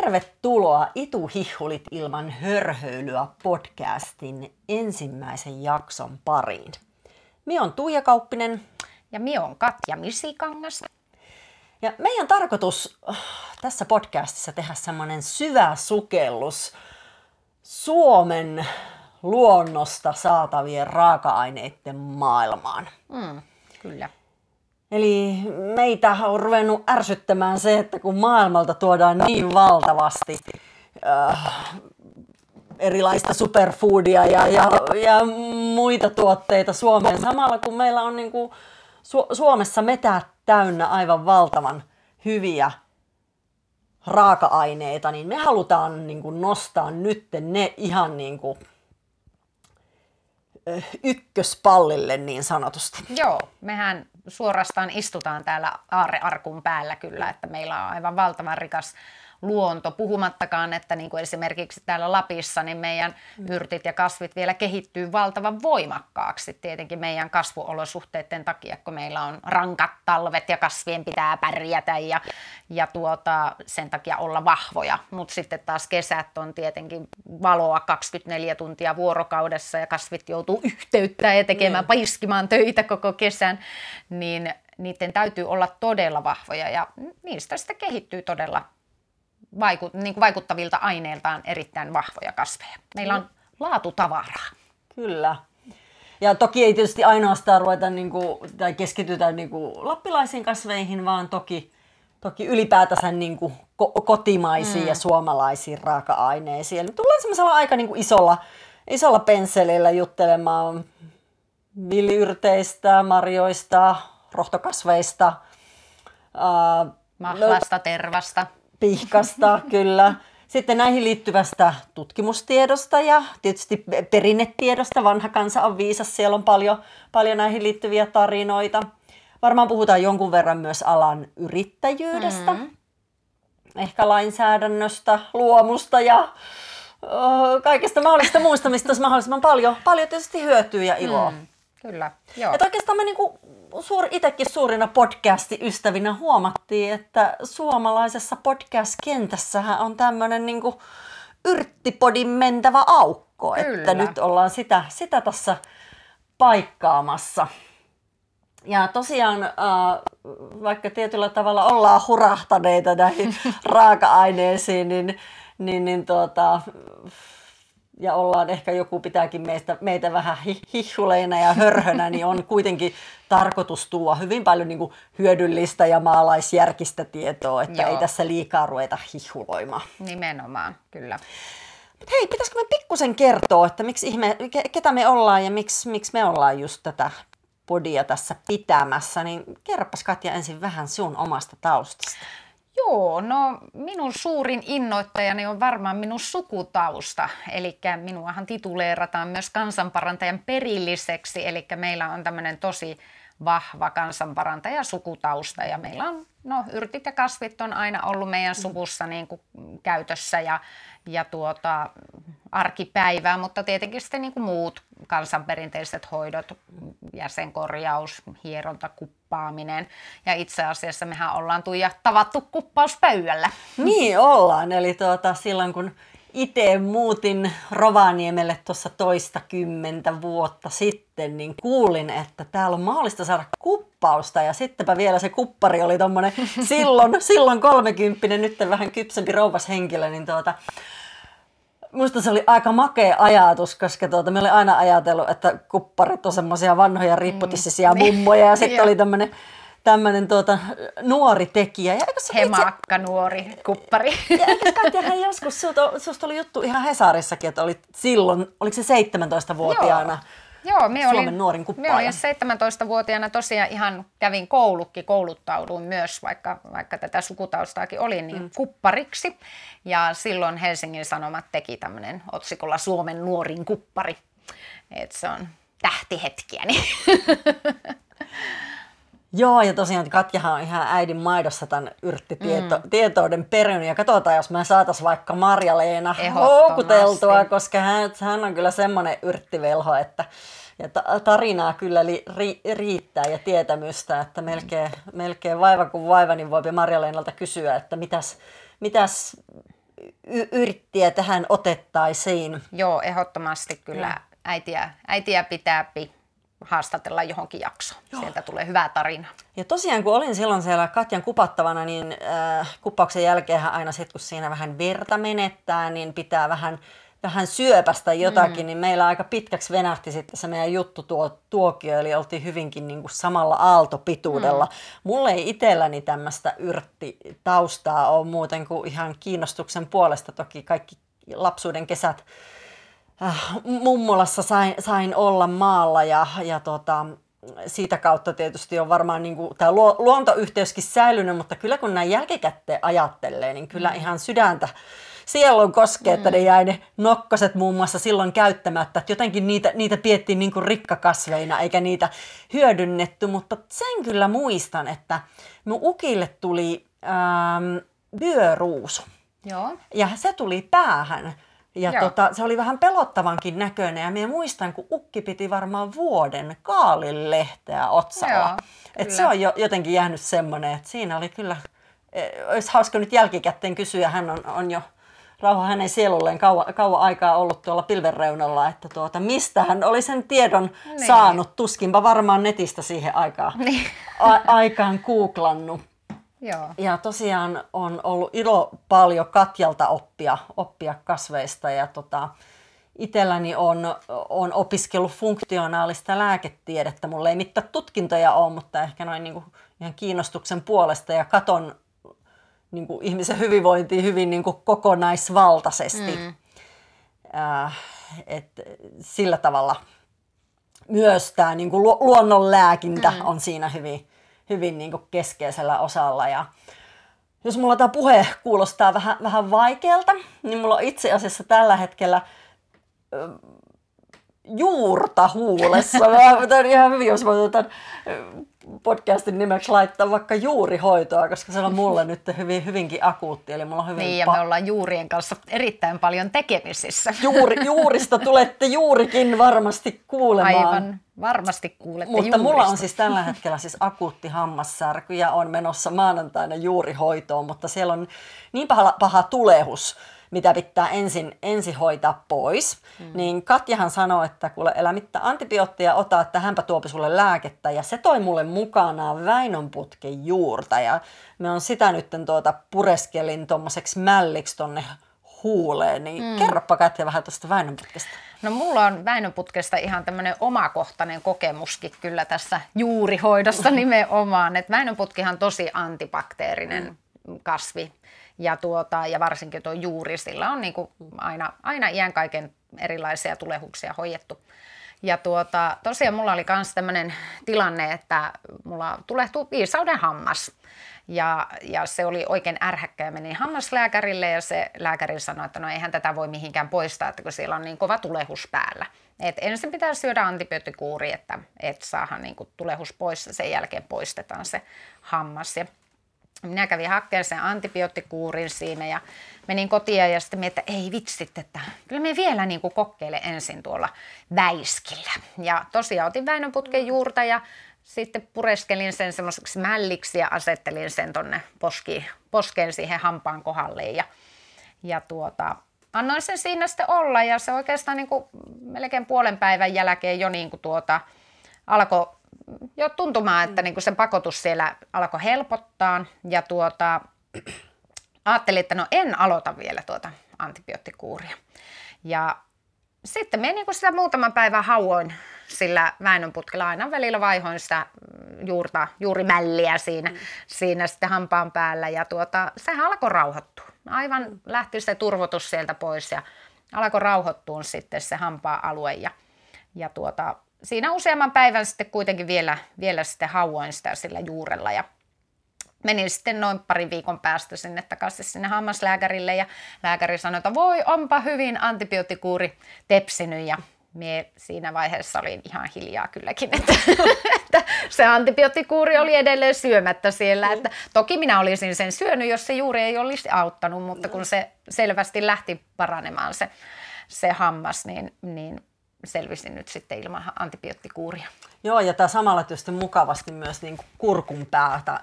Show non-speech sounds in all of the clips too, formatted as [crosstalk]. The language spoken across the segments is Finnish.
Tervetuloa Ituhihulit ilman hörhöilyä podcastin ensimmäisen jakson pariin. Minä on Tuija Kauppinen. Ja minä on Katja Misikangas. Ja meidän tarkoitus äh, tässä podcastissa tehdä semmoinen syvä sukellus Suomen luonnosta saatavien raaka-aineiden maailmaan. Mm, kyllä. Eli meitä on ruvennut ärsyttämään se, että kun maailmalta tuodaan niin valtavasti äh, erilaista superfoodia ja, ja, ja muita tuotteita Suomeen, samalla kun meillä on niin kuin Su- Suomessa metät täynnä aivan valtavan hyviä raaka-aineita, niin me halutaan niin kuin nostaa nyt ne ihan niin kuin ykköspallille niin sanotusti. Joo, mehän suorastaan istutaan täällä aarrearkun päällä kyllä, että meillä on aivan valtavan rikas luonto, puhumattakaan, että niin kuin esimerkiksi täällä Lapissa niin meidän yrtit ja kasvit vielä kehittyy valtavan voimakkaaksi tietenkin meidän kasvuolosuhteiden takia, kun meillä on rankat talvet ja kasvien pitää pärjätä ja, ja tuota, sen takia olla vahvoja. Mutta sitten taas kesät on tietenkin valoa 24 tuntia vuorokaudessa ja kasvit joutuu yhteyttää ja tekemään, mm. paiskimaan töitä koko kesän, niin niiden täytyy olla todella vahvoja ja niistä sitten kehittyy todella vaikut, niin kuin vaikuttavilta aineiltaan erittäin vahvoja kasveja. Meillä on laatutavaraa. Kyllä. Ja toki ei tietysti ainoastaan ruveta niin kuin, tai keskitytä niin kuin lappilaisiin kasveihin, vaan toki, toki ylipäätänsä niin kuin ko- kotimaisiin mm. ja suomalaisiin raaka-aineisiin. Eli tullaan semmoisella aika niin kuin isolla, isolla pensselillä juttelemaan villiyrteistä, marjoista, rohtokasveista. Äh, Mahlasta, tervasta pihkasta, kyllä. Sitten näihin liittyvästä tutkimustiedosta ja tietysti perinnetiedosta. Vanha kansa on viisas, siellä on paljon, paljon näihin liittyviä tarinoita. Varmaan puhutaan jonkun verran myös alan yrittäjyydestä, mm-hmm. ehkä lainsäädännöstä, luomusta ja oh, kaikesta mahdollista muusta, mistä olisi mahdollisimman paljon, paljon tietysti hyötyä ja iloa. Mm, kyllä, joo. Et oikeastaan me niinku suur, itsekin suurina podcast-ystävinä huomattiin, että suomalaisessa podcast-kentässähän on tämmöinen niin yrttipodin mentävä aukko. Kyllä. Että nyt ollaan sitä, sitä tässä paikkaamassa. Ja tosiaan, äh, vaikka tietyllä tavalla ollaan hurahtaneita näihin [laughs] raaka-aineisiin, niin, niin, niin tuota, ja ollaan ehkä joku pitääkin meistä, meitä vähän hihuleina ja hörhönä, niin on kuitenkin tarkoitus tuoda hyvin paljon niin kuin hyödyllistä ja maalaisjärkistä tietoa, että Joo. ei tässä liikaa ruveta hihuloimaan. Nimenomaan, kyllä. Mut hei, pitäisikö me pikkusen kertoa, että miksi ihme, ketä me ollaan ja miksi, miksi me ollaan just tätä podia tässä pitämässä, niin kerropas Katja ensin vähän sun omasta taustasta. Joo, no minun suurin innoittajani on varmaan minun sukutausta, eli minuahan tituleerataan myös kansanparantajan perilliseksi, eli meillä on tämmöinen tosi vahva kansanparantaja sukutausta. Ja meillä on, no yrtit ja kasvit on aina ollut meidän suvussa niin kuin käytössä ja, ja tuota, arkipäivää, mutta tietenkin sitten niin kuin muut kansanperinteiset hoidot, jäsenkorjaus, hieronta, kuppaaminen. Ja itse asiassa mehän ollaan Tuija tavattu kuppauspöydällä. Niin ollaan, eli tuota, silloin kun itse muutin Rovaniemelle tuossa toista kymmentä vuotta sitten, niin kuulin, että täällä on mahdollista saada kuppausta. Ja sittenpä vielä se kuppari oli tommonen [laughs] silloin, silloin kolmekymppinen, nyt vähän kypsempi rouvas henkilö, niin tuota, Musta se oli aika makea ajatus, koska tuota, me oli aina ajatellut, että kupparit on semmoisia vanhoja riipputissisia mm. mummoja ja sitten [laughs] oli tämmöinen tämmöinen tuota, nuori tekijä. Ja se Hemakka itse... nuori kuppari. Ja eikö Katja, joskus susta oli juttu ihan Hesarissakin, että olit silloin, oliko se 17-vuotiaana? Joo Joo, me Suomen olin, nuorin kuppaaja. olin 17-vuotiaana tosiaan ihan kävin koulukki, kouluttauduin myös, vaikka, vaikka tätä sukutaustaakin oli, niin mm. kuppariksi. Ja silloin Helsingin Sanomat teki tämmöinen otsikolla Suomen nuorin kuppari. että se on tähtihetkiäni. [laughs] Joo, ja tosiaan Katjahan on ihan äidin maidossa tämän yrttitietouden mm. peryn. Ja katsotaan, jos me saataisiin vaikka Marja-Leena houkuteltua, koska hän, hän on kyllä semmoinen yrttivelho, että ja tarinaa kyllä li, ri, riittää ja tietämystä, että melkein, melkein vaiva kuin vaiva, niin voi Marja-Leenalta kysyä, että mitäs, mitäs y- yrttiä tähän otettaisiin. Joo, ehdottomasti kyllä äitiä, äitiä pitää haastatella johonkin jaksoon. Joo. Sieltä tulee hyvää tarina. Ja tosiaan kun olin silloin siellä Katjan kupattavana, niin äh, kuppauksen jälkeen aina sitten kun siinä vähän verta menettää, niin pitää vähän vähän syöpästä jotakin, mm. niin meillä aika pitkäksi venähti sitten se meidän juttu tuo, tuokio, eli oltiin hyvinkin niin kuin samalla aaltopituudella. Mm. Mulle ei itselläni tämmöistä yrttitaustaa ole muuten kuin ihan kiinnostuksen puolesta. Toki kaikki lapsuuden kesät äh, mummolassa sain, sain olla maalla ja, ja tota, siitä kautta tietysti on varmaan niin kuin, tämä luontoyhteyskin säilynyt, mutta kyllä kun näin jälkikäteen ajattelee, niin kyllä mm. ihan sydäntä sielun koskee, että ne mm. jäi ne nokkoset muun muassa silloin käyttämättä. Että jotenkin niitä, niitä piettiin niin kuin rikkakasveina eikä niitä hyödynnetty, mutta sen kyllä muistan, että mun ukille tuli ähm, vyöruusu. Joo. Ja se tuli päähän. Ja tota, se oli vähän pelottavankin näköinen ja minä muistan, kun ukki piti varmaan vuoden kaalillehteä otsalla. Joo, Et se on jo, jotenkin jäänyt semmoinen, että siinä oli kyllä, eh, olisi hauska nyt jälkikäteen kysyä, hän on, on jo rauha hänen sielulleen kauan, kauan aikaa ollut tuolla pilvenreunalla, että tuota, mistä hän oli sen tiedon niin. saanut. Tuskinpa varmaan netistä siihen aikaan, niin. a- aikaan googlannut. Joo. Ja tosiaan on ollut ilo paljon Katjalta oppia, oppia kasveista ja tota, itselläni on, on opiskellut funktionaalista lääketiedettä. Mulla ei mitään tutkintoja ole, mutta ehkä noin niin kuin ihan kiinnostuksen puolesta ja katon niin kuin ihmisen hyvinvointiin hyvin niin kuin kokonaisvaltaisesti. Mm. Äh, et sillä tavalla myös tämä niin kuin luonnonlääkintä mm. on siinä hyvin, hyvin niin kuin keskeisellä osalla. Ja jos mulla tämä puhe kuulostaa vähän, vähän vaikealta, niin mulla on itse asiassa tällä hetkellä juurta huulessa. Mä ihan hyvin, jos mä otan podcastin nimeksi laittaa vaikka juurihoitoa, koska se on mulle nyt hyvin, hyvinkin akuutti. Eli mulla on hyvin niin, ja pa- me ollaan juurien kanssa erittäin paljon tekemisissä. Juuri, juurista tulette juurikin varmasti kuulemaan. Aivan, varmasti kuulette Mutta juurista. mulla on siis tällä hetkellä siis akuutti hammassärky ja on menossa maanantaina juurihoitoon, mutta siellä on niin paha, paha tulehus, mitä pitää ensin, ensin hoitaa pois, mm. niin Katjahan sanoi, että kuule älä mitään antibioottia ota, että hänpä tuopi sulle lääkettä. Ja se toi mulle mukanaan Väinönputken juurta ja me on sitä nyt tuota pureskelin tuommoiseksi mälliksi tonne huuleen, niin mm. kerropa Katja vähän tuosta Väinönputkesta. No mulla on Väinönputkesta ihan tämmöinen omakohtainen kokemuskin kyllä tässä juurihoidossa [laughs] nimenomaan. Että Väinönputkihan on tosi antibakteerinen mm. kasvi ja, tuota, ja varsinkin tuo juuri, sillä on niin kuin aina, aina iän kaiken erilaisia tulehuksia hoidettu. Ja tuota, tosiaan mulla oli myös tämmöinen tilanne, että mulla tulehtui viisauden hammas. Ja, ja se oli oikein ärhäkkä ja menin hammaslääkärille ja se lääkäri sanoi, että no eihän tätä voi mihinkään poistaa, että kun siellä on niin kova tulehus päällä. Et ensin pitää syödä antibioottikuuri, että et saadaan niin tulehus pois ja sen jälkeen poistetaan se hammas. Ja minä kävin hakemaan sen antibioottikuurin siinä ja menin kotiin ja sitten mietin, että ei vitsit, että kyllä me vielä niin kuin kokeile ensin tuolla väiskillä. Ja tosiaan otin Väinönputken juurta ja sitten pureskelin sen semmoiseksi mälliksi ja asettelin sen tonne poski, poskeen siihen hampaan kohdalle ja, ja tuota, annoin sen siinä sitten olla ja se oikeastaan niin kuin melkein puolen päivän jälkeen jo niin kuin tuota, alkoi jo tuntumaan, että niin kuin se pakotus siellä alkoi helpottaa ja tuota, [clears throat] ajattelin, että no en aloita vielä tuota antibioottikuuria. Ja sitten me niin kuin sitä muutaman päivän hauoin sillä Väinönputkella aina välillä vaihoin sitä juurta, juurimälliä siinä, mm. siinä sitten hampaan päällä ja tuota, sehän alkoi rauhoittua. Aivan mm. lähti se turvotus sieltä pois ja alkoi rauhoittua sitten se hampaa alue ja, ja tuota, siinä useamman päivän sitten kuitenkin vielä, vielä sitten hauoin sitä sillä juurella ja menin sitten noin parin viikon päästä sinne takaisin sinne hammaslääkärille ja lääkäri sanoi, että voi onpa hyvin antibioottikuuri tepsinyt ja Mie siinä vaiheessa olin ihan hiljaa kylläkin, että, [laughs] että se antibioottikuuri oli edelleen syömättä siellä. Mm. Että toki minä olisin sen syönyt, jos se juuri ei olisi auttanut, mutta kun se selvästi lähti paranemaan se, se hammas, niin, niin selvisin nyt sitten ilman antibioottikuuria. Joo, ja tämä samalla tietysti mukavasti myös niin kuin kurkun päätä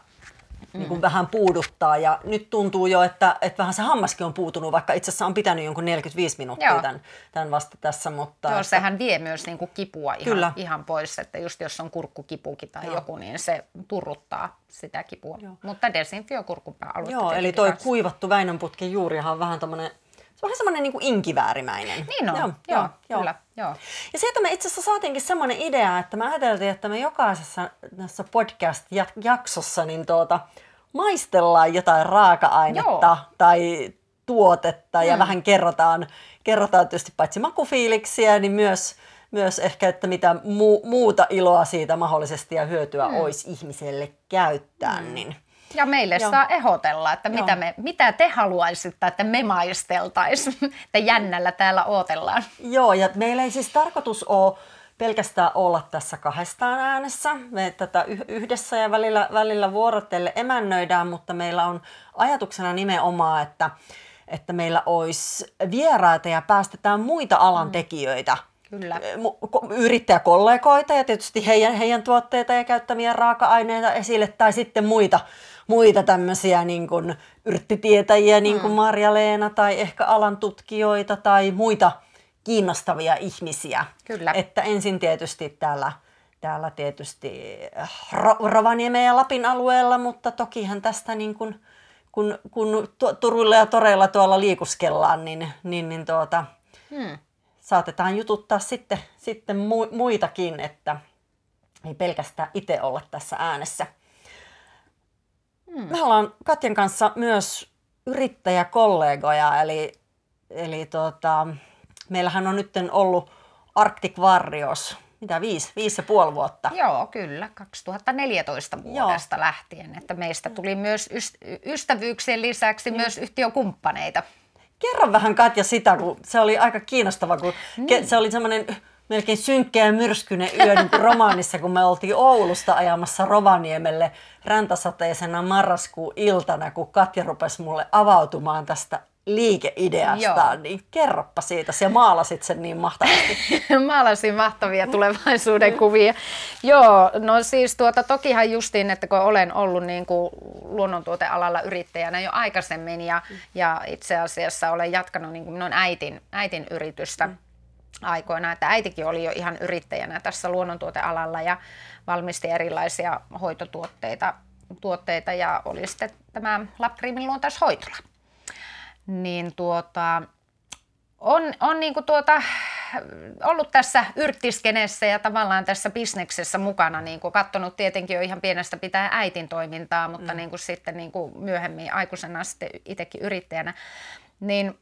mm. niin kuin vähän puuduttaa. Ja nyt tuntuu jo, että, että vähän se hammaskin on puutunut, vaikka itse asiassa on pitänyt jonkun 45 minuuttia tämän, tämän vasta tässä. Mutta Joo, että... sehän vie myös niin kuin kipua ihan, Kyllä. ihan pois, että just jos on kurkkukipukin tai Joo. joku, niin se turruttaa sitä kipua. Joo. Mutta desinfioi kurkkupää Joo, eli toi kanssa. kuivattu Väinönputken juurihan on vähän tämmöinen se on vähän semmoinen niin inkiväärimäinen. Niin on, joo, joo, joo, kyllä. Joo. Ja siitä me itse asiassa saatiinkin semmoinen idea, että me ajateltiin, että me jokaisessa tässä podcast-jaksossa niin tuota, maistellaan jotain raaka-ainetta joo. tai tuotetta ja mm. vähän kerrotaan, kerrotaan tietysti paitsi makufiiliksiä, niin myös, myös ehkä, että mitä mu- muuta iloa siitä mahdollisesti ja hyötyä mm. olisi ihmiselle käyttää. Mm. Niin ja meille Joo. saa ehdotella, että mitä, me, mitä te haluaisitte, että me maisteltaisiin. [laughs] että jännällä täällä ootellaan. Joo, ja meillä ei siis tarkoitus ole pelkästään olla tässä kahdestaan äänessä. Me tätä yhdessä ja välillä, välillä vuorotelle emännöidään, mutta meillä on ajatuksena nimenomaan, että, että meillä olisi vieraita ja päästetään muita alan mm. tekijöitä Kyllä. yrittäjäkollegoita ja tietysti heidän, heidän tuotteita ja käyttämiä raaka-aineita esille tai sitten muita muita tämmöisiä niin kuin yrttitietäjiä, niin kuin mm. Marja-Leena tai ehkä alan tutkijoita tai muita kiinnostavia ihmisiä. Kyllä. Että ensin tietysti täällä, täällä tietysti Ro- Rovaniemen ja Lapin alueella, mutta tokihan tästä niin kuin, kun, kun Turuilla ja Toreilla tuolla liikuskellaan, niin, niin, niin tuota, hmm. saatetaan jututtaa sitten, sitten muitakin, että ei pelkästään itse olla tässä äänessä. Hmm. Me ollaan Katjan kanssa myös yrittäjäkollegoja, eli, eli tota, meillähän on nyt ollut Arctic Warriors, mitä viisi, viisi ja puoli vuotta. Joo, kyllä, 2014 vuodesta Joo. lähtien, että meistä tuli myös ystävyyksien lisäksi niin. myös yhtiökumppaneita. Kerro vähän Katja sitä, kun se oli aika kiinnostava, kun niin. se oli semmoinen melkein synkkä ja myrskyinen yö niin kuin [laughs] romaanissa, kun me oltiin Oulusta ajamassa Rovaniemelle räntäsateisena marraskuun iltana, kun Katja rupesi mulle avautumaan tästä liikeideastaan, Joo. niin kerroppa siitä. Sä maalasit sen niin mahtavasti. [laughs] Maalasin mahtavia tulevaisuuden kuvia. Joo, no siis tuota, tokihan justiin, että kun olen ollut niin kuin luonnontuotealalla yrittäjänä jo aikaisemmin ja, ja itse asiassa olen jatkanut niin kuin minun äitin, äitin yritystä, mm aikoina, että äitikin oli jo ihan yrittäjänä tässä luonnontuotealalla ja valmisti erilaisia hoitotuotteita tuotteita ja oli sitten tämä Lappriimin luontaishoitola. Niin tuota, on, on niin tuota, ollut tässä yrttiskenessä ja tavallaan tässä bisneksessä mukana, niin kuin katsonut tietenkin jo ihan pienestä pitää äitin toimintaa, mutta mm. niin kuin sitten niin kuin myöhemmin aikuisena sitten itsekin yrittäjänä, niin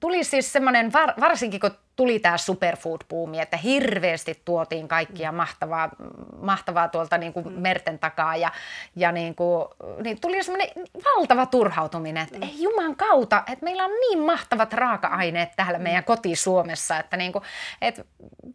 tuli siis semmoinen, var, varsinkin kun tuli tämä superfood-buumi, että hirveästi tuotiin kaikkia mahtavaa, mahtavaa tuolta niin kuin mm. merten takaa ja, ja niin kuin, niin tuli semmoinen valtava turhautuminen, että ei juman kautta, että meillä on niin mahtavat raaka-aineet täällä mm. meidän koti-Suomessa, että, niin kuin, että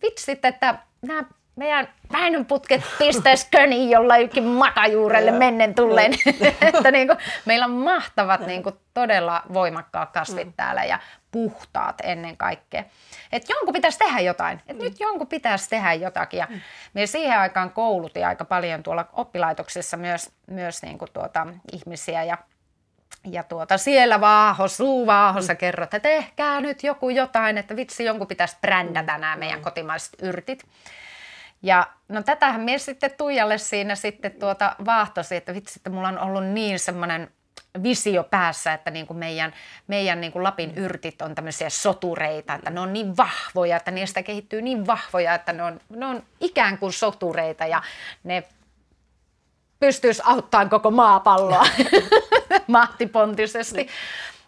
vitsit, että nämä meidän Väinönputket pistäisi köni jollain makajuurelle mennen tulleen. [laughs] että niin kuin, meillä on mahtavat niin kuin, todella voimakkaat kasvit mm. täällä ja puhtaat ennen kaikkea. Että jonkun pitäisi tehdä jotain. Että mm. nyt jonkun pitäisi tehdä jotakin. Ja mm. me siihen aikaan koulutin aika paljon tuolla oppilaitoksessa myös, myös niin kuin tuota, ihmisiä ja ja tuota, siellä vaaho, suuvaahossa mm. kerrot, että tehkää nyt joku jotain, että vitsi, jonkun pitäisi brändätä nämä meidän mm. kotimaiset yrtit. Ja no tätähän mies sitten Tuijalle siinä sitten tuota vaahtosi, että vitsi, että mulla on ollut niin semmoinen visio päässä, että niin kuin meidän, meidän niin kuin Lapin yrtit on tämmöisiä sotureita, että ne on niin vahvoja, että niistä kehittyy niin vahvoja, että ne on, ne on ikään kuin sotureita ja ne pystyisi auttamaan koko maapalloa [laughs] mahtipontisesti.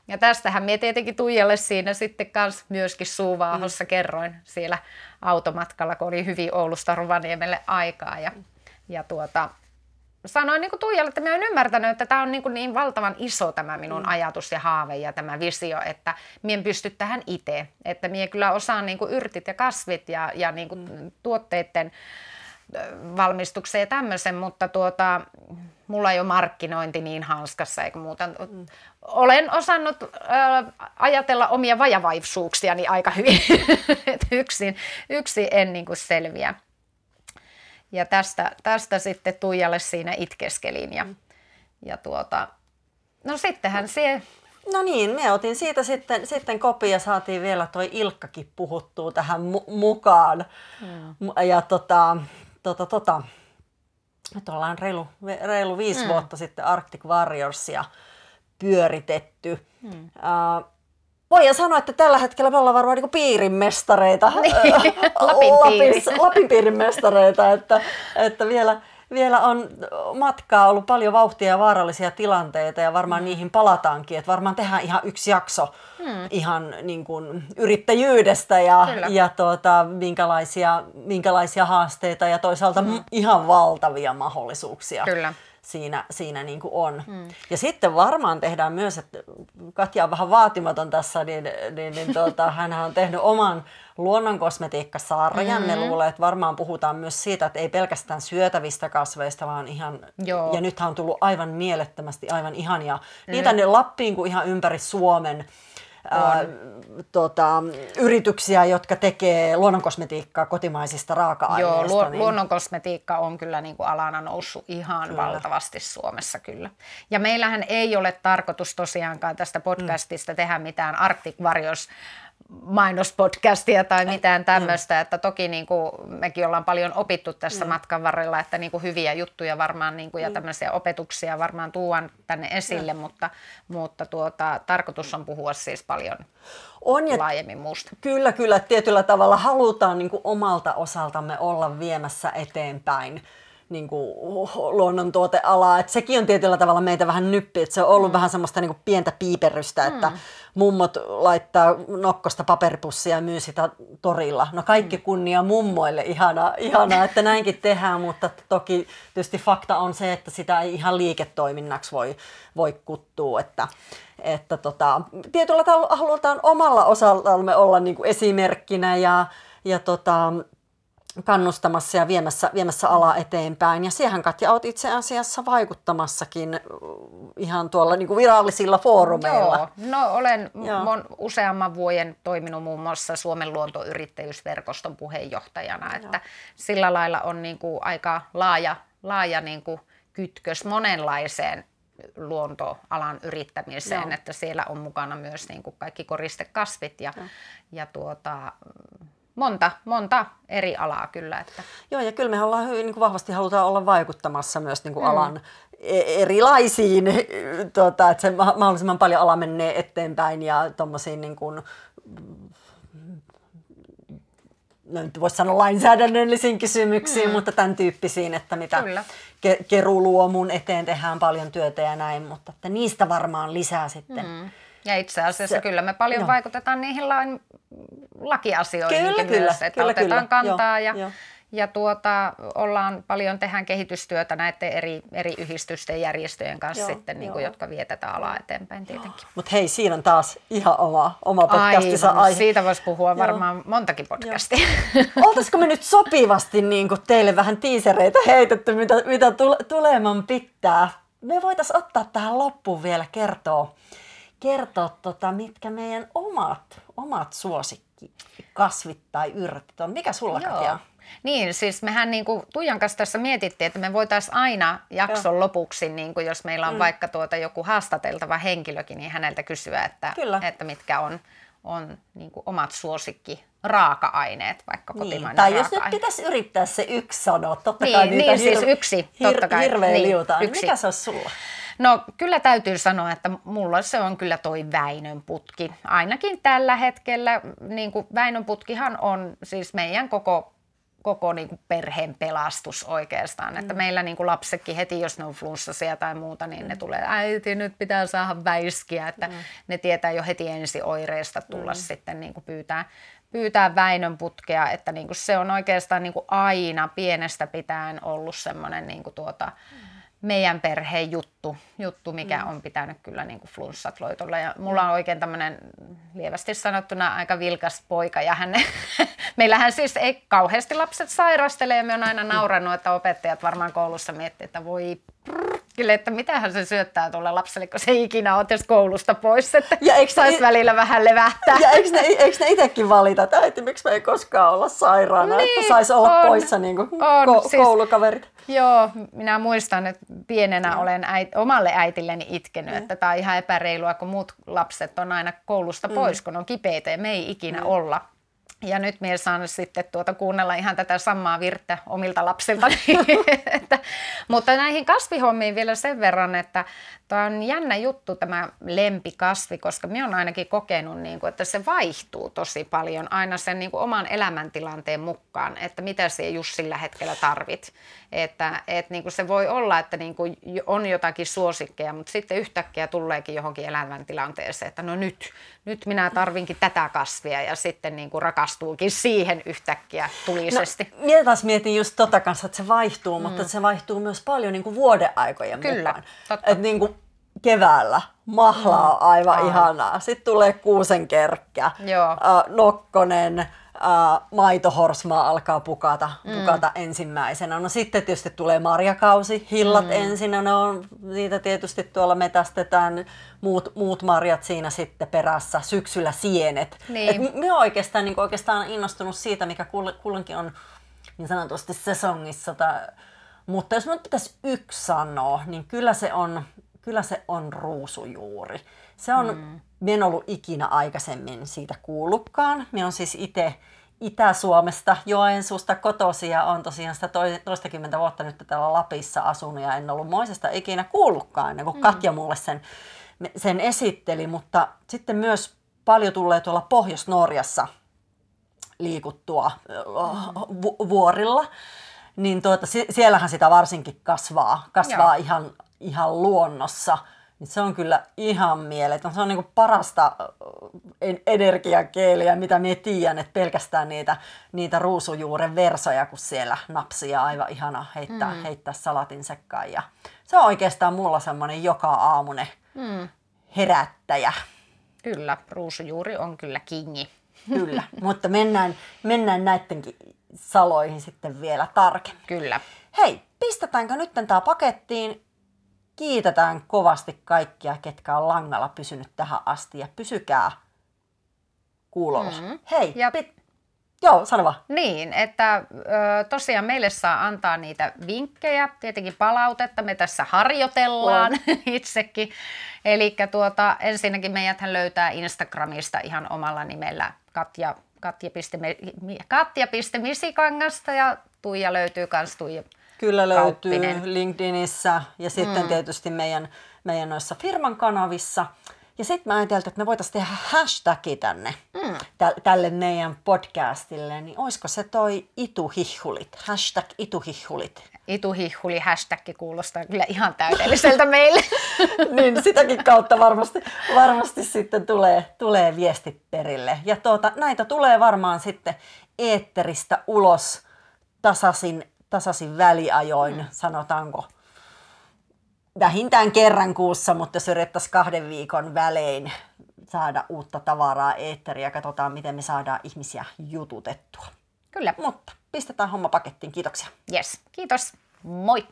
Ja tästähän minä tietenkin Tuijalle siinä sitten kans myöskin Suuvaahossa mm. kerroin siellä automatkalla, kun oli hyvin Oulusta Rovaniemelle aikaa. Ja, ja tuota, sanoin niin kuin Tuijalle, että minä olen ymmärtänyt, että tämä on niin, kuin niin valtavan iso tämä minun mm. ajatus ja haave ja tämä visio, että minä en pysty tähän itse. Että minä kyllä osaan niin kuin yrtit ja kasvit ja, ja niin kuin mm. tuotteiden valmistukseen ja tämmöisen, mutta tuota, mulla ei ole markkinointi niin hanskassa eikä muuta. Mm. Olen osannut äh, ajatella omia vajavaisuuksiani aika hyvin, [laughs] että yksin, yksin en niin kuin selviä. Ja tästä, tästä sitten Tuijalle siinä itkeskelin ja, ja tuota, no sittenhän se No niin, me otin siitä sitten, sitten kopia ja saatiin vielä toi Ilkkakin puhuttua tähän mu- mukaan. Mm. Ja tota, tota, tota, nyt ollaan reilu, reilu viisi mm. vuotta sitten Arctic Warriorsia pyöritetty. Mm. Uh, voidaan sanoa, että tällä hetkellä me ollaan varmaan niin piirin mestareita. Niin, Lapin, piiri. Lapin piirin mestareita, että, että vielä, vielä on matkaa ollut paljon vauhtia ja vaarallisia tilanteita ja varmaan mm. niihin palataankin. Että varmaan tehdään ihan yksi jakso mm. ihan niin kuin yrittäjyydestä ja, ja tuota, minkälaisia, minkälaisia haasteita ja toisaalta mm. ihan valtavia mahdollisuuksia. Kyllä siinä, siinä niin kuin on. Hmm. Ja sitten varmaan tehdään myös, että Katja on vähän vaatimaton tässä, niin, niin, niin tuota, [laughs] hän on tehnyt oman luonnonkosmetiikkasarjan. Mm-hmm. Me luulen, että varmaan puhutaan myös siitä, että ei pelkästään syötävistä kasveista, vaan ihan, Joo. ja nythän on tullut aivan mielettömästi aivan ihania. Mm. Niin tänne Lappiin kuin ihan ympäri Suomen ää, tota, yrityksiä, jotka tekee luonnonkosmetiikkaa kotimaisista raaka-aineista. Joo, lu- niin... luonnonkosmetiikka on kyllä niin kuin alana noussut ihan kyllä. valtavasti Suomessa kyllä. Ja meillähän ei ole tarkoitus tosiaankaan tästä podcastista mm. tehdä mitään Arctic Warriors mainospodcastia tai mitään tämmöistä, mm. että toki niin kuin mekin ollaan paljon opittu tässä mm. matkan varrella, että niin kuin hyviä juttuja varmaan niin kuin, ja mm. tämmöisiä opetuksia varmaan tuon tänne esille, mm. mutta, mutta tuota, tarkoitus on puhua siis paljon on ja laajemmin muusta. Kyllä, kyllä. Tietyllä tavalla halutaan niin kuin omalta osaltamme olla viemässä eteenpäin niin kuin, luonnontuotealaa. Et sekin on tietyllä tavalla meitä vähän nyppi, että se on ollut mm. vähän semmoista niin kuin pientä piiperrystä, mm. että mummot laittaa nokkosta paperipussia ja myy sitä torilla. No kaikki mm. kunnia mummoille, ihanaa, ihanaa että näinkin tehdään, mutta toki tietysti fakta on se, että sitä ei ihan liiketoiminnaksi voi, voi kuttua, että että tota, tietyllä tavalla halutaan omalla osallamme olla niin kuin esimerkkinä ja, ja tota, kannustamassa ja viemässä, viemässä alaa eteenpäin. Ja siihen Katja olet itse asiassa vaikuttamassakin ihan tuolla niin kuin virallisilla foorumeilla. Joo, no olen Joo. Mon, useamman vuoden toiminut muun muassa Suomen luontoyrittäjyysverkoston puheenjohtajana, Joo. että sillä lailla on niin kuin aika laaja, laaja niin kuin kytkös monenlaiseen luontoalan yrittämiseen, Joo. että siellä on mukana myös niin kuin kaikki koristekasvit ja, ja tuota, monta, monta eri alaa kyllä. Että. Joo, ja kyllä me ollaan hyvin niin kuin vahvasti halutaan olla vaikuttamassa myös niin kuin mm. alan e-, erilaisiin, tuota, että se mahdollisimman paljon ala menee eteenpäin ja tuommoisiin niin kuin, no nyt voisi sanoa lainsäädännöllisiin kysymyksiin, mm. mutta tämän tyyppisiin, että mitä Kyllä. Ke- keruluomun eteen tehdään paljon työtä ja näin, mutta että niistä varmaan lisää sitten. Mm. Ja itse asiassa se, kyllä me paljon no. vaikutetaan niihin lain, lakiasioihin kyllä, myös, kyllä, että kyllä, otetaan kyllä. kantaa ja, jo. ja tuota, ollaan paljon tehdään kehitystyötä näiden eri, eri yhdistysten ja järjestöjen kanssa joo, sitten, niin kuin, jotka vie tätä alaa eteenpäin tietenkin. Mutta hei, siinä on taas ihan oma, oma podcastinsa aihe. Siitä voisi puhua varmaan joo. montakin podcastia. [laughs] Oltaisiko me nyt sopivasti niin kuin teille vähän tiisereitä heitetty, mitä, mitä tule, tuleman pitää? Me voitaisiin ottaa tähän loppuun vielä kertoa kertoa, tota, mitkä meidän omat, omat suosikkikasvit tai yrtit on. Mikä sulla Joo. Katja? Niin, siis mehän niin kuin Tuijan kanssa tässä mietittiin, että me voitaisiin aina jakson Joo. lopuksi, niin kuin jos meillä on mm. vaikka tuota joku haastateltava henkilökin, niin häneltä kysyä, että, että mitkä on, on niin kuin omat suosikki raaka-aineet, vaikka niin, kotimainen Tai jos nyt pitäisi yrittää se yksi sanoa, totta niin, kai niitä niin, hir- siis yksi, totta kai. Hirveä niin, liutaan. Yksi. Mikä se olisi sulla? No kyllä täytyy sanoa, että mulla se on kyllä toi Väinön putki. Ainakin tällä hetkellä, niin kuin Väinön putkihan on siis meidän koko koko niin kuin perheen pelastus oikeastaan. Mm. Että meillä niin kuin lapsetkin heti, jos ne on flunssasia tai muuta, niin mm. ne tulee, äiti nyt pitää saada väiskiä. Että mm. ne tietää jo heti ensi oireista tulla mm. sitten niin kuin pyytää, pyytää Väinön putkea. Että niin kuin se on oikeastaan niin kuin aina pienestä pitäen ollut semmoinen niin kuin tuota, mm meidän perheen juttu, juttu mikä mm. on pitänyt kyllä niin kuin flunssat loitolla. Ja mulla on oikein tämmöinen lievästi sanottuna aika vilkas poika ja hän, [laughs] meillähän siis ei kauheasti lapset sairastele ja me on aina naurannut, että opettajat varmaan koulussa miettii, että voi Kyllä, että mitähän se syöttää tuolle lapselle, kun se ei ikinä ole koulusta pois, että Ja eikö saisi ne- välillä vähän levähtää. Ja eikö ne, eikö ne itsekin valita, että äiti, miksi me ei koskaan olla sairaana, Niin, että saisi olla on. poissa niin kuin On, ko- siis- koulukaverit. Joo, minä muistan, että pienenä olen äit, omalle äitilleni itkenyt, että tämä on ihan epäreilua, kun muut lapset on aina koulusta pois, kun on kipeitä ja me ei ikinä olla. Ja nyt minä saan sitten tuota kuunnella ihan tätä samaa virttä omilta lapsilta. [laughs] että, mutta näihin kasvihommiin vielä sen verran, että tämä on jännä juttu tämä lempikasvi, koska minä olen ainakin kokenut, niin kuin, että se vaihtuu tosi paljon aina sen niin kuin oman elämäntilanteen mukaan, että mitä se just sillä hetkellä tarvit. Että et, niin kuin se voi olla, että niin kuin on jotakin suosikkeja, mutta sitten yhtäkkiä tuleekin johonkin elämäntilanteeseen, että no nyt, nyt minä tarvinkin tätä kasvia ja sitten niin kuin rakastuukin siihen yhtäkkiä tulisesti. No, minä taas mietin just tota kanssa, että se vaihtuu, mm. mutta se vaihtuu myös paljon niin kuin vuodeaikojen Kyllä, mukaan. totta. Et niin kuin keväällä mahla on aivan Aivan. ihanaa. Sitten tulee kuusenkerkkä, Joo. äh, nokkonen, äh, maitohorsmaa alkaa pukata, pukata mm. ensimmäisenä. No sitten tietysti tulee marjakausi, hillat mm. ensin, no niitä tietysti tuolla metästetään, muut, muut marjat siinä sitten perässä, syksyllä sienet. Niin. Et olen oikeastaan, niin oikeastaan innostunut siitä, mikä kull- kulloinkin on niin sanotusti sesongissa. Tai, mutta jos minun pitäisi yksi sanoa, niin kyllä se on, kyllä se on ruusujuuri. Se on, mm. minä en ollut ikinä aikaisemmin siitä kuullutkaan. Minä on siis itse Itä-Suomesta, Joensuusta kotosi ja on tosiaan sitä toi- toistakymmentä vuotta nyt täällä Lapissa asunut ja en ollut moisesta ikinä kuullutkaan ennen kuin Katja mulle sen, sen esitteli, mutta sitten myös paljon tulee tuolla Pohjois-Norjassa liikuttua vu- vuorilla, niin tuota, si- siellähän sitä varsinkin kasvaa, kasvaa Joo. ihan, ihan luonnossa. Niin se on kyllä ihan mieletön. Se on niinku parasta en- energiakeeliä, mitä minä tiedän, että pelkästään niitä, niitä ruusujuuren versoja, kun siellä napsia aivan ihana heittää, mm. heittää salatin sekkaan. Ja se on oikeastaan mulla semmoinen joka aamune Mm. herättäjä. Kyllä, ruusujuuri on kyllä kingi. Kyllä, [laughs] mutta mennään, mennään näidenkin saloihin sitten vielä tarkemmin. Kyllä. Hei, pistetäänkö nyt tämä pakettiin? Kiitetään kovasti kaikkia, ketkä on langalla pysynyt tähän asti ja pysykää kuulolla. Mm. Hei, Ja- pit... joo, sano vaan. Niin, että ö, tosiaan meille saa antaa niitä vinkkejä, tietenkin palautetta, me tässä harjoitellaan [laughs] itsekin. Eli tuota, ensinnäkin meidät löytää Instagramista ihan omalla nimellä Katja, Katja.misikangasta ja Tuija löytyy myös Tuija. Kyllä löytyy Kauppinen. LinkedInissä ja sitten mm. tietysti meidän, meidän noissa firman kanavissa. Ja sitten mä ajattelin, että me voitaisiin tehdä hashtagi tänne, mm. tälle meidän podcastille, niin olisiko se toi ituhihulit, hashtag ituhihulit. Ituhihuli hashtag kuulostaa kyllä ihan täydelliseltä [laughs] meille. niin sitäkin kautta varmasti, varmasti sitten tulee, tulee viestit perille. Ja tuota, näitä tulee varmaan sitten eetteristä ulos tasasin, tasasin väliajoin, mm. sanotaanko vähintään kerran kuussa, mutta jos yritettäisiin kahden viikon välein saada uutta tavaraa eetteriä, katsotaan miten me saadaan ihmisiä jututettua. Kyllä, Mutta pistetään homma pakettiin, kiitoksia. yes. Kiitos. Moi!